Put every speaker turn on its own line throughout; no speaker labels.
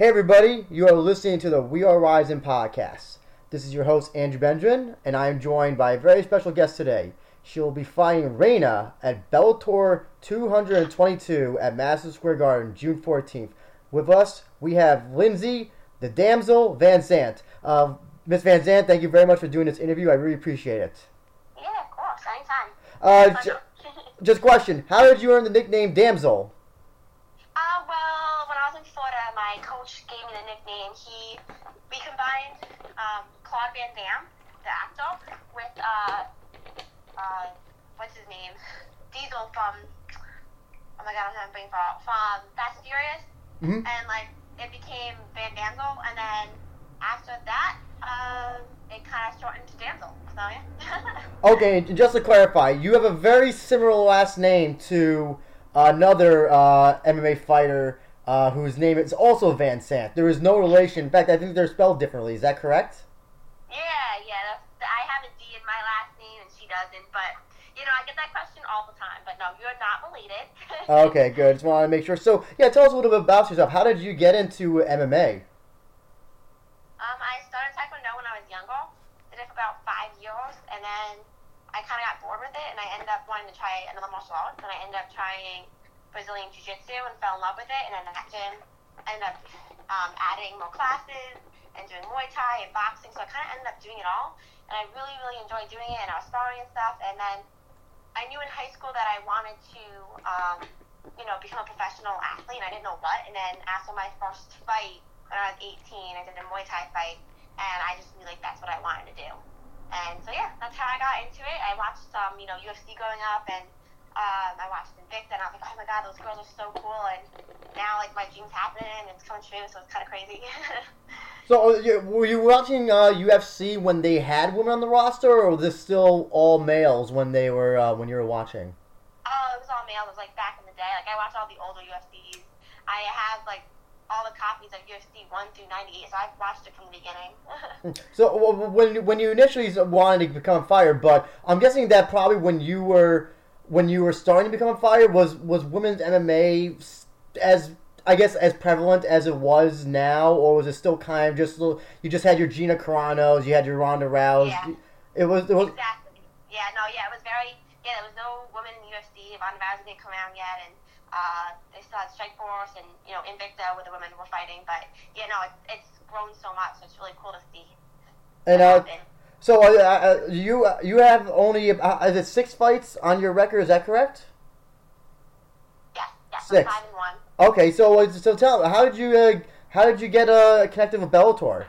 Hey, everybody, you are listening to the We Are Rizin podcast. This is your host, Andrew Benjamin, and I am joined by a very special guest today. She will be fighting Reina at Bellator 222 at Madison Square Garden, June 14th. With us, we have Lindsay, the damsel, Van Zant. Uh, Miss Van Zant, thank you very much for doing this interview. I really appreciate it.
Yeah, of course, anytime.
Uh, j- just question. How did you earn the nickname Damsel?
Claude Van Damme, the actor, with, uh, uh, what's his name? Diesel from, oh my god, I'm having brain fart, from Fast Furious.
Mhm.
And, like, it became Van Damsel, and then after that, uh, it kind of shortened to Damsel. So, yeah.
Okay, just to clarify, you have a very similar last name to another uh, MMA fighter uh, whose name is also Van Sant. There is no relation. In fact, I think they're spelled differently. Is that correct?
Name, and she doesn't. But you know, I get that question all the time. But no, you're not related.
Okay, good. Just wanted to make sure. So, yeah, tell us a little bit about yourself. How did you get into MMA?
Um, I started Taekwondo when I was younger. Did it for about five years, and then I kind of got bored with it, and I ended up wanting to try another martial arts. And I ended up trying Brazilian Jiu Jitsu and fell in love with it. And then that gym I ended up um, adding more classes and doing Muay Thai and boxing. So I kind of ended up doing it all, and I really, really enjoyed doing it. And I was sparring and stuff. And then I knew in high school that I wanted to, um, you know, become a professional athlete, and I didn't know what. And then after my first fight, when I was 18, I did a Muay Thai fight, and I just knew like that's what I wanted to do. And so yeah, that's how I got into it. I watched some, you know, UFC growing up, and um, I watched Invicta, and I was like, oh my god, those girls are so cool. And now like my dreams happening, and it's coming true, so it's kind of crazy.
So, uh, were you watching uh, UFC when they had women on the roster, or was this still all males when they were uh, when you were watching?
Oh, it was all male. It was like back in the day. Like I watched all the older UFCs. I have like all the copies of UFC one through ninety eight, so I've watched it from the beginning.
So w- w- when when you initially wanted to become fighter, but I'm guessing that probably when you were when you were starting to become a fighter was was women's MMA as I guess as prevalent as it was now, or was it still kind of just little, you just had your Gina Carano's, you had your Ronda Rousey.
Yeah.
It was it was
exactly. Yeah. No. Yeah. It was very. Yeah. There was no women in the UFC. Ronda Rousey didn't come around yet, and uh, they still had Strikeforce and you know Invicta where the women were fighting. But yeah, no, it, it's grown so much. So it's really cool to see.
and uh,
happened.
So uh, uh, you you have only uh, is it six fights on your record? Is that correct?
Yeah. so
six.
Five and one.
Okay, so uh, so tell how did you uh, how did you get uh, connected with Bellator?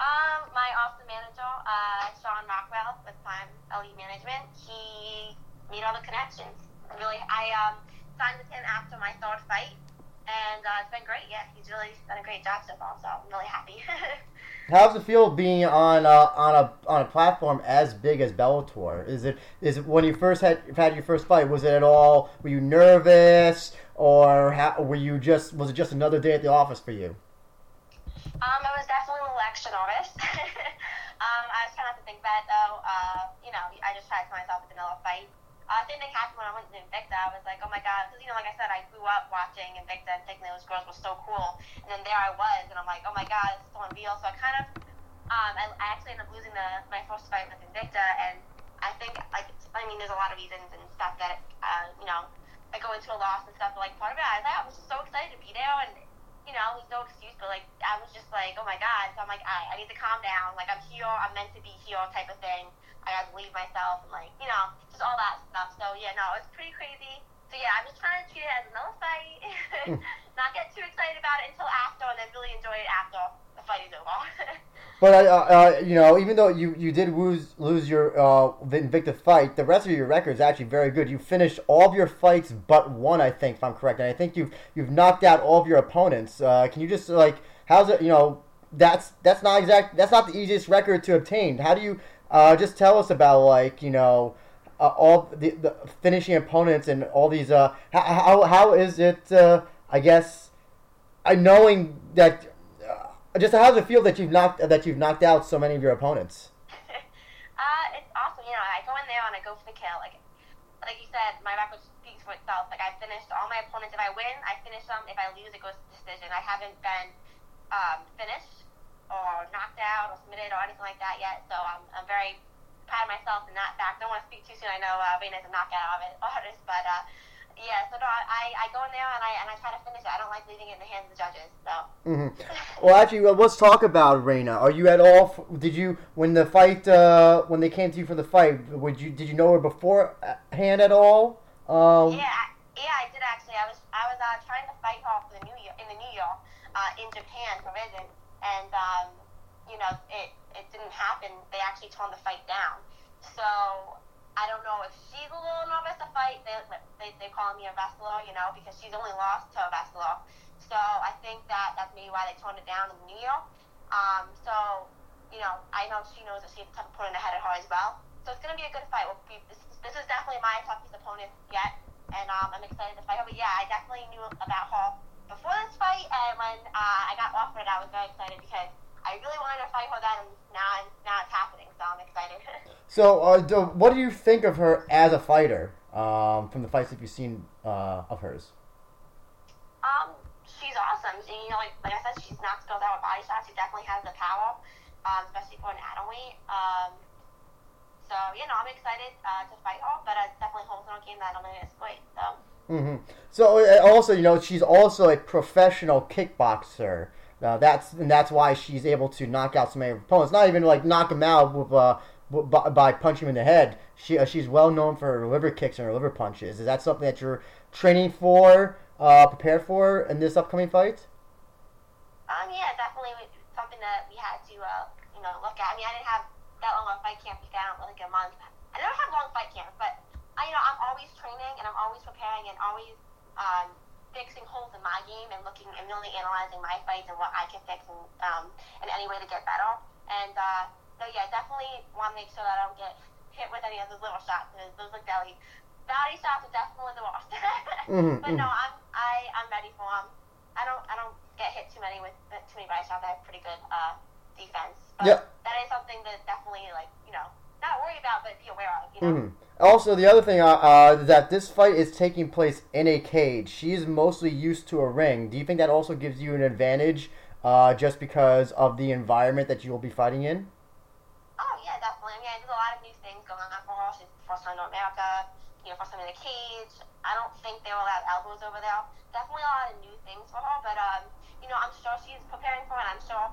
Um, my office manager, uh, Sean Rockwell with Prime Elite Management, he made all the connections. Really, I um, signed with him after my third fight, and uh, it's been great. Yeah, he's really done a great job so far, so I'm really happy.
How does it feel being on uh, on a on a platform as big as Bellator? Is it is it when you first had had your first fight? Was it at all? Were you nervous, or how, were you just was it just another day at the office for you?
Um, I was definitely a little extra nervous. um, I was trying not to think it though. Uh, you know, I just tried to myself with another fight. Uh, same thing happened when I went to Invicta. I was like, oh my god, because you know, like I said, I grew up watching Invicta and thinking those girls were so cool, and then there I was, and I'm like, oh my god, it's so unreal. So I kind of, um, I, I actually ended up losing the my first fight with Invicta, and I think like, I mean, there's a lot of reasons and stuff that, uh, you know, I go into a loss and stuff. But like part of it, I, I was so excited to be there, and you know, there's no excuse, but like I was just like, oh my god. So I'm like, I, I need to calm down. Like I'm here, I'm meant to be here, type of thing. I gotta believe myself, and like you know, just all that stuff. So yeah, no, it's pretty crazy. So yeah, I'm just trying to treat it as another fight, not get too excited about it until after, and then really enjoy it after the fight is over.
But uh, uh, you know, even though you, you did lose lose your uh, Invicta fight, the rest of your record is actually very good. You finished all of your fights but one, I think, if I'm correct, and I think you've you've knocked out all of your opponents. Uh, can you just like how's it? You know, that's that's not exact. That's not the easiest record to obtain. How do you uh, just tell us about like you know uh, all the, the finishing opponents and all these? Uh, how, how is it? Uh, I guess I knowing that. Uh, just how does it feel that you've knocked that you've knocked out so many of your opponents?
uh, it's awesome. You know, I go in there and I go for the kill. Like, like you said, my record speaks for for itself. Like I finished all my opponents. If I win, I finish them. If I lose, it goes to decision. I haven't been um, finished or knocked out or submitted or anything like that yet. So I'm, I'm very proud of myself in that fact. I Don't want to speak too soon. I know uh, Reina's a knockout artist, but uh, yeah. So no, I, I go in there and I and I try to finish it. I don't like leaving it in the hands of the judges. So.
Mm-hmm. Well, actually, well, let's talk about Reina. Are you at all? Did you when the fight uh, when they came to you for the fight? Would you did you know her beforehand at all?
Um, yeah, I, yeah, I did actually. I was I was uh, trying to fight her for the New Year in the New Year uh, in Japan for Rizin, and um, you know it it didn't happen. They actually toned the fight down. So I don't know if she's a little nervous to fight. They they they call me a wrestler, you know, because she's only lost to a wrestler. So I think that that's maybe why they toned it down in New Year. Um, so you know, I know she knows that she's putting ahead of her as well. So it's gonna be a good fight. We'll be, this this is definitely my toughest opponent yet, and um, I'm excited to fight her. But yeah, I definitely knew about her before this fight, and when uh, I got offered, I was very excited because I really wanted to fight her then, and now, now it's happening, so I'm excited.
so, uh, do, what do you think of her as a fighter um, from the fights that you've seen uh, of hers?
Um, she's awesome. She, you know, like, like I said, she's knocks girls out with body shots. She definitely has the power, um, especially for an atom weight. Um, so, you know, I'm excited uh, to fight her, but it's definitely holds on game that I'm going to exploit. So.
Mm-hmm. So uh, also, you know, she's also a professional kickboxer. Uh, that's and that's why she's able to knock out so many opponents. Not even like knock them out with uh, by, by punching them in the head. She uh, she's well known for her liver kicks and her liver punches. Is that something that you're training for, uh, prepared for in this upcoming fight?
Um, yeah, definitely something that we had to uh, you know look at. I mean, I didn't have that long a fight camp down like a month. I don't have long fight camps, but I, you know, I'm always training and I'm always preparing and always um, fixing holes in my game and looking and really analyzing my fights and what I can fix and um, in any way to get better. And uh, so yeah, definitely want to make sure that I don't get hit with any of those little shots. Because those look belly body shots are definitely the worst. mm-hmm, but no, mm-hmm. I'm I I'm ready for them. I don't I don't get hit too many with too many body shots. I have pretty good uh, defense. But yep. that is something that definitely like you know not worry about, but be aware of. You know. Mm-hmm.
Also, the other thing uh, uh, that this fight is taking place in a cage. She's mostly used to a ring. Do you think that also gives you an advantage, uh, just because of the environment that you will be fighting in?
Oh yeah, definitely. I mean, there's a lot of new things going on for her. She's first time in America. You know, first time in a cage. I don't think they will have elbows over there. Definitely a lot of new things for her, but um, you know, I'm sure she's preparing for it. I'm sure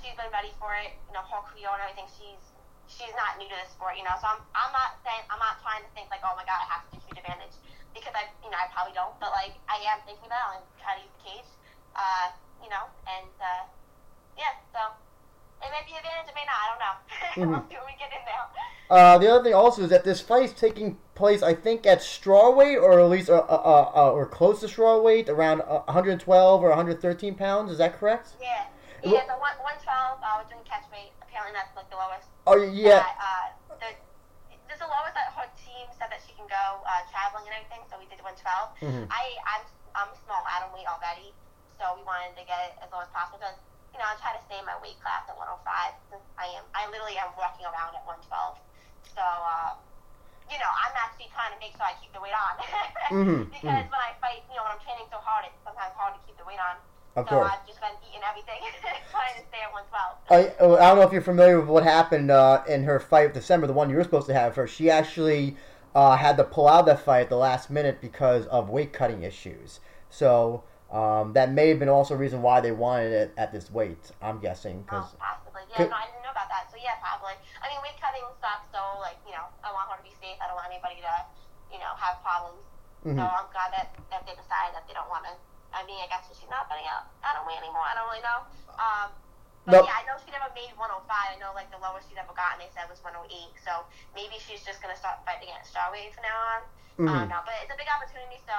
she's been ready for it. You know, her career and everything. She's she's not new to the sport, you know. So I'm I'm not saying I'm not trying to think like, oh my god, I have to do huge advantage because I you know I probably don't, but like I am thinking about it and try to use the cage, uh, you know, and uh, yeah, so. It may be advantage, it may not. I don't know. Mm-hmm. we'll see when we get in there.
Uh, the other thing also is that this fight is taking place, I think, at straw weight, or at least uh, uh, uh, or close to straw weight, around 112 or 113 pounds. Is that correct?
Yeah. Yeah, so 112, uh, we're doing. Apparently that's like the lowest.
Oh, yeah.
That, uh, the, there's the lowest that her team said that she can go uh, traveling and everything, so we did 112. Mm-hmm. I, I'm, I'm small atom weight already, so we wanted to get it as low as possible because, you know, I try to stay in my weight class at 105 since I am, I literally am walking around at 112. So, uh, you know, I'm actually trying to make sure I keep the weight on. mm-hmm. Because mm-hmm. when I fight, you know, when I'm training so hard, it's sometimes hard to keep the weight on. Of so course. I've just been eating everything, trying to stay at 112. I,
oh, I don't know if you're familiar with what happened uh, in her fight with December, the one you were supposed to have her. She actually uh, had to pull out that fight at the last minute because of weight cutting issues. So um, that may have been also a reason why they wanted it at this weight. I'm guessing.
Cause, oh, possibly. Yeah, no, I didn't know about that. So yeah, probably. I mean, weight cutting sucks. So like, you know, I want her to be safe. I don't want anybody to, you know, have problems. Mm-hmm. So I'm glad that, that they decided that they don't want to I mean, I guess she's not putting out I don't weigh anymore. I don't really know. Um, but nope. yeah, I know she never made 105. I know like the lowest she'd ever gotten, they said was 108. So maybe she's just gonna start fighting at strawweight from now on. Mm-hmm. Um, no, but it's a big opportunity. So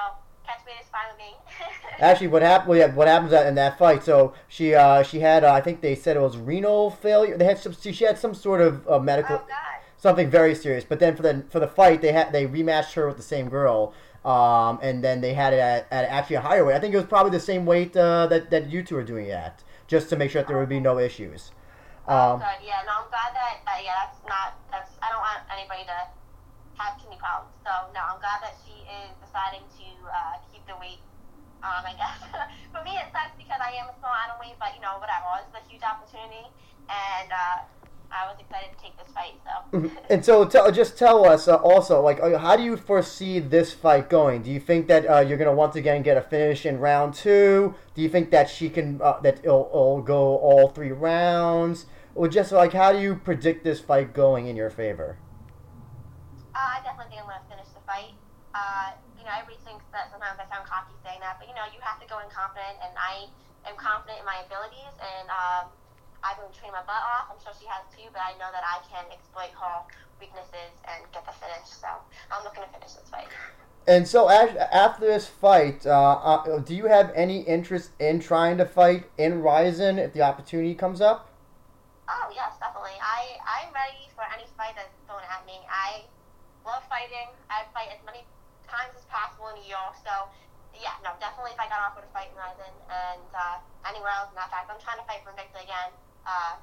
catch weight is fine with me.
Actually, what happened? Well, yeah, what happens in that fight? So she uh, she had uh, I think they said it was renal failure. They had some. She had some sort of uh, medical.
Oh, God.
Something very serious, but then for the for the fight, they had they rematched her with the same girl, um, and then they had it at, at, actually a higher weight. I think it was probably the same weight uh, that, that you two are doing it at, just to make sure that there would be no issues.
Um, oh, good. Yeah, no, I'm glad that, uh, yeah, that's not, that's, I don't want anybody to have kidney problems. So no, I'm glad that she is deciding to uh, keep the weight um, I guess. For me, it sucks because I am a small weight, but you know, whatever. It was a huge opportunity, and uh, I was excited to take this fight. So.
and so, tell, just tell us uh, also, like, uh, how do you foresee this fight going? Do you think that uh, you're going to once again get a finish in round two? Do you think that she can uh, that it'll, it'll, go all three rounds? Or just like, how do you predict this fight going in your favor?
Uh, I definitely think I'm going to finish the fight. Uh, you know, everybody thinks that sometimes I sound cocky saying that, but you know, you have to go in confident, and I am confident in my abilities, and um, I've been training my butt off. I'm sure she has too, but I know that I can exploit her weaknesses and get the finish. So I'm looking to finish this fight.
And so after this fight, uh, uh, do you have any interest in trying to fight in Rizin if the opportunity comes up?
Oh yes, definitely. I I'm ready for any fight that's thrown at me. I love fighting. I fight as many times as possible in a year. So, yeah, no, definitely if I got offered a fight in Rizin and uh, anywhere else, in that fact, I'm trying to fight for Invicta again. Uh,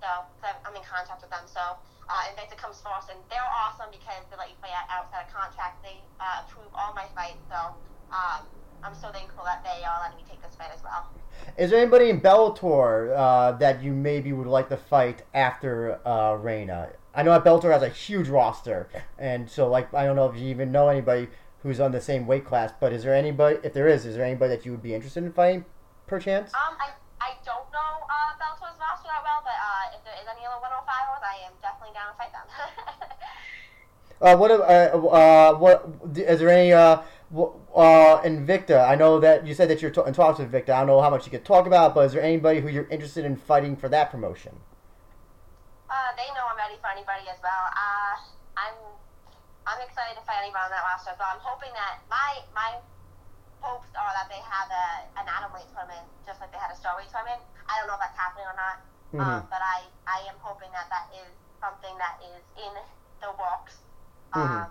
so, i I'm in contact with them. So, uh, Invicta comes first, and they're awesome because they let you fight outside of contract. They uh, approve all my fights. So, um, I'm so thankful that they are letting me take this fight as well.
Is there anybody in Bellator uh, that you maybe would like to fight after uh, Reina? I know that Bellator has a huge roster, and so like I don't know if you even know anybody who's on the same weight class. But is there anybody? If there is, is there anybody that you would be interested in fighting, perchance?
Um, I, I don't know uh, Bellator's roster that well, but uh, if there is any other 105ers, I am definitely down to fight them.
uh, what uh, uh, what is there any uh, uh, Invicta? I know that you said that you're t- in talks with Invicta. I don't know how much you could talk about, but is there anybody who you're interested in fighting for that promotion?
Uh, they know I'm ready for anybody as well. Uh, I'm I'm excited to fight anybody on that roster well. I'm hoping that my my hopes are that they have a an atomweight tournament just like they had a strawweight tournament. I don't know if that's happening or not, mm-hmm. um, but I I am hoping that that is something that is in the works. Mm-hmm. Um,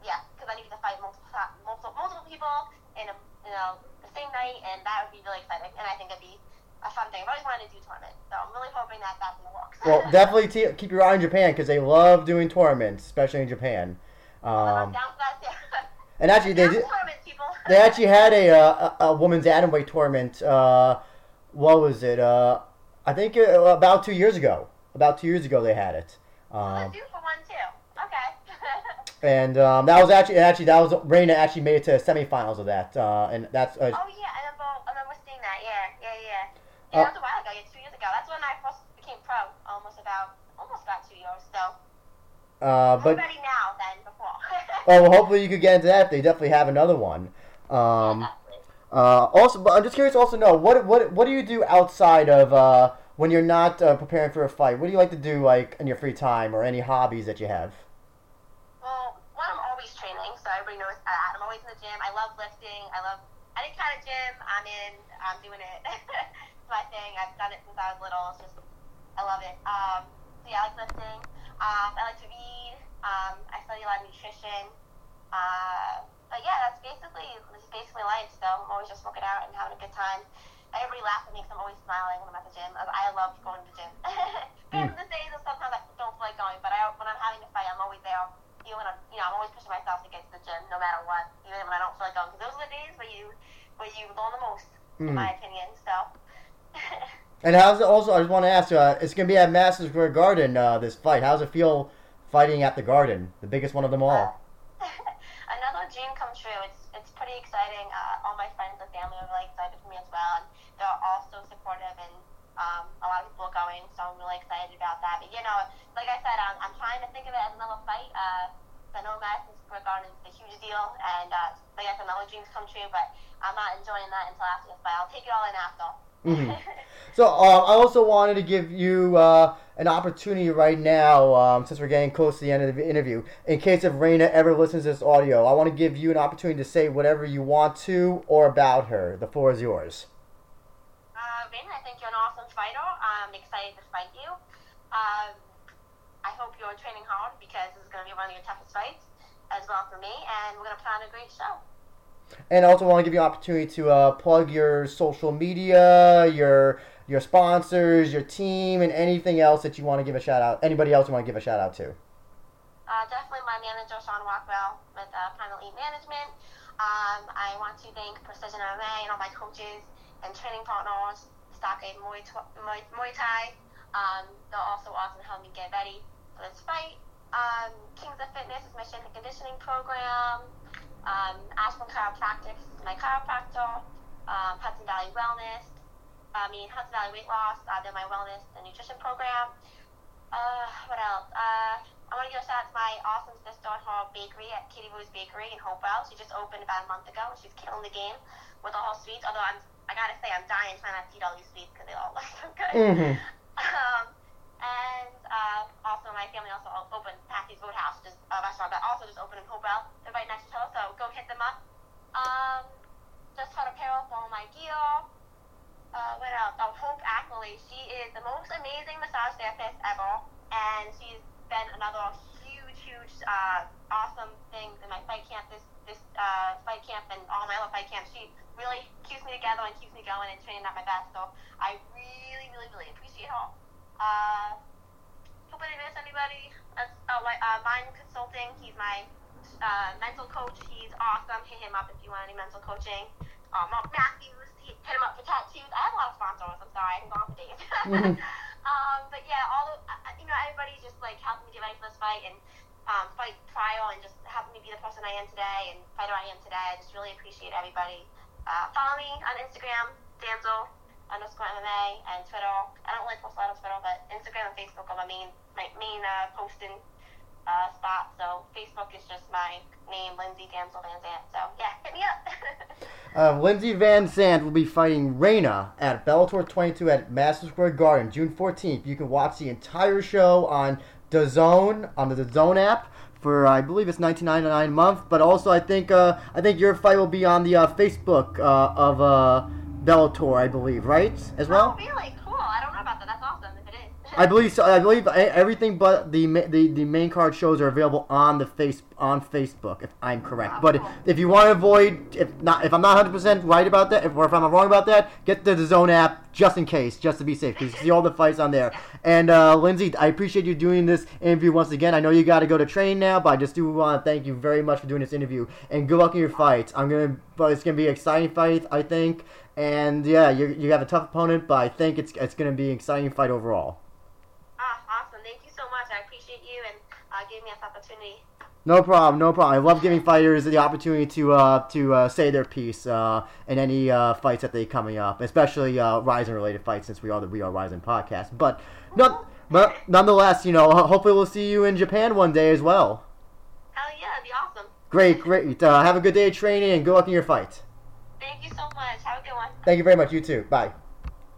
yeah, because I need to fight multiple multiple multiple people in a you know the same night, and that would be really exciting. And I think it'd be a fun thing. I've always wanted to do tournaments, so I'm really hoping that work.
well, definitely keep your eye on Japan because they love doing tournaments, especially in Japan.
Um,
and actually, they did, they actually had a, uh, a, a women's atomweight tournament. Uh, what was it? Uh, I think uh, about two years ago. About two years ago, they had it.
Um, for one too. Okay.
and um, that was actually actually that was Reina actually made it to the semifinals of that, uh, and that's.
Uh, oh yeah, I remember, I remember seeing that. Yeah, yeah, yeah. That was a while ago. Yeah, two years ago. That's when I first became pro. Almost about, almost about two years. So. Uh,
but
ready now than before.
oh well, hopefully you could get into that. They definitely have another one. Um, uh, also, but I'm just curious. Also, know what what what do you do outside of uh, when you're not uh, preparing for a fight? What do you like to do, like in your free time, or any hobbies that you have?
Well, one, I'm always training, so everybody knows that. I'm always in the gym. I love lifting. I love any kind of gym. I'm in. I'm doing it. my thing. I've done it since I was little. It's just, I love it. Um, so yeah, I like lifting. Um, I like to read. Um, I study a lot of nutrition. Uh, but yeah, that's basically this is basically life. So I'm always just working out and having a good time. Everybody laughs at me because I'm always smiling when I'm at the gym. I love going to the gym. Because mm. the days that sometimes I don't feel like going, but I, when I'm having a fight, I'm always there. Even when I'm, you know, I'm always pushing myself to get to the gym, no matter what. Even when I don't feel like going, because those are the days where you, where you learn the most, mm. in my opinion.
And how's it also? I just want to ask. Uh, it's going to be at Madison Square Garden. Uh, this fight. How's it feel fighting at the Garden, the biggest one of them all?
Another dream come true. It's it's pretty exciting. Uh, all my friends and family are really excited for me as well, and they're all so supportive. And um, a lot of people are going, so I'm really excited about that. But you know, like I said, I'm, I'm trying to think of it as another fight. Uh, I know Madison Square Garden is a huge deal, and uh, like I said, another dreams come true. But I'm not enjoying that until after the fight. I'll take it all in after.
Mm-hmm. so um, I also wanted to give you uh, an opportunity right now, um, since we're getting close to the end of the interview, in case if Reina ever listens to this audio, I want to give you an opportunity to say whatever you want to or about her. The floor is yours.
Uh, Reina, I think you're an awesome fighter. I'm excited to fight you. Um, I hope you're training hard because this is going to be one of your toughest fights as well for me, and we're going to put on a great show.
And I also want to give you an opportunity to uh, plug your social media, your your sponsors, your team, and anything else that you want to give a shout out. Anybody else you want to give a shout out to?
uh, definitely my manager, Sean Walkwell, with uh, Primal Elite Management. Um, I want to thank Precision MMA and all my coaches and training partners, Stockade Muay, Muay, Muay Thai. Um, they're also awesome helping me get ready for this fight. Um, Kings of Fitness is my strength and conditioning program. Um, Ashburn Chiropractic my chiropractor. Um, Hudson Valley Wellness. I mean, Hudson Valley Weight Loss. Uh, they're my wellness and nutrition program. Uh, what else? Uh, I want to give a shout out to my awesome sister at her bakery at Kitty Rose Bakery in Hopewell. She just opened about a month ago. And she's killing the game with all her sweets. Although I'm, I gotta say, I'm dying trying not to eat all these sweets because they all look so good.
Mm-hmm.
Um, and uh, also my family also opened Patsy's Roadhouse, just a restaurant that also just opened in Hopewell. They're right next to her, so go hit them up. Um, just had apparel for my gear. Uh, what else? Oh, Hope Ackley. She is the most amazing massage therapist ever, and she's been another huge, huge, uh, awesome thing in my fight camp this this uh, fight camp and all my other fight camps. She really keeps me together and keeps me going and training at my best. So I really, really, really appreciate her. Uh, hope I didn't miss anybody. That's, oh, like, uh, Mind Consulting. He's my uh, mental coach. He's awesome. Hit him up if you want any mental coaching. Uh, Mark Matthews. Hit him up for tattoos. I have a lot of sponsors. I'm sorry. I can go on for days.
Mhm.
um, but yeah, all of, uh, you know, everybody's just like helping me get ready for this fight and um, fight prior and just helping me be the person I am today and fighter I am today. I just really appreciate everybody. Uh, follow me on Instagram, Damsel underscore MMA, and Twitter. I don't really post a lot on Twitter, but Instagram and Facebook are my main my main uh, posting uh, spot. So Facebook is just my name, Lindsay Damsel Van Zant. So yeah, hit me up.
Uh, Lindsay Van Zant will be fighting Reina at Bellator 22 at Madison Square Garden June 14th. You can watch the entire show on the Zone on the Zone app for I believe it's 19.99 a month. But also I think uh, I think your fight will be on the uh, Facebook uh, of uh, Bellator, I believe, right? As well.
oh really? Cool. I don't know about that. That's awesome if it is.
I believe so. I believe everything but the the the main card shows are available on the face on Facebook, if I'm correct. But if, if you want to avoid, if not, if I'm not 100 percent right about that, if, or if I'm wrong about that, get the Zone app just in case, just to be safe, because you see all the fights on there. And uh, Lindsay, I appreciate you doing this interview once again. I know you got to go to train now, but I just do want to thank you very much for doing this interview. And good luck in your fights. I'm gonna, but it's gonna be an exciting fight, I think. And yeah, you you have a tough opponent, but I think it's it's gonna be an exciting fight overall.
Ah, awesome. Thank you so much. I appreciate you and uh, giving me this opportunity.
No problem, no problem. I love giving fighters the opportunity to uh, to uh, say their piece uh, in any uh, fights that they coming up, especially uh, Rizin related fights, since we are the We Are Rizin podcast. But not, but nonetheless, you know, hopefully we'll see you in Japan one day as well.
Hell yeah, it'd be awesome.
Great, great. Uh, have a good day of training and good luck in your fight.
Thank you so much. Have a good one.
Thank you very much. You too. Bye.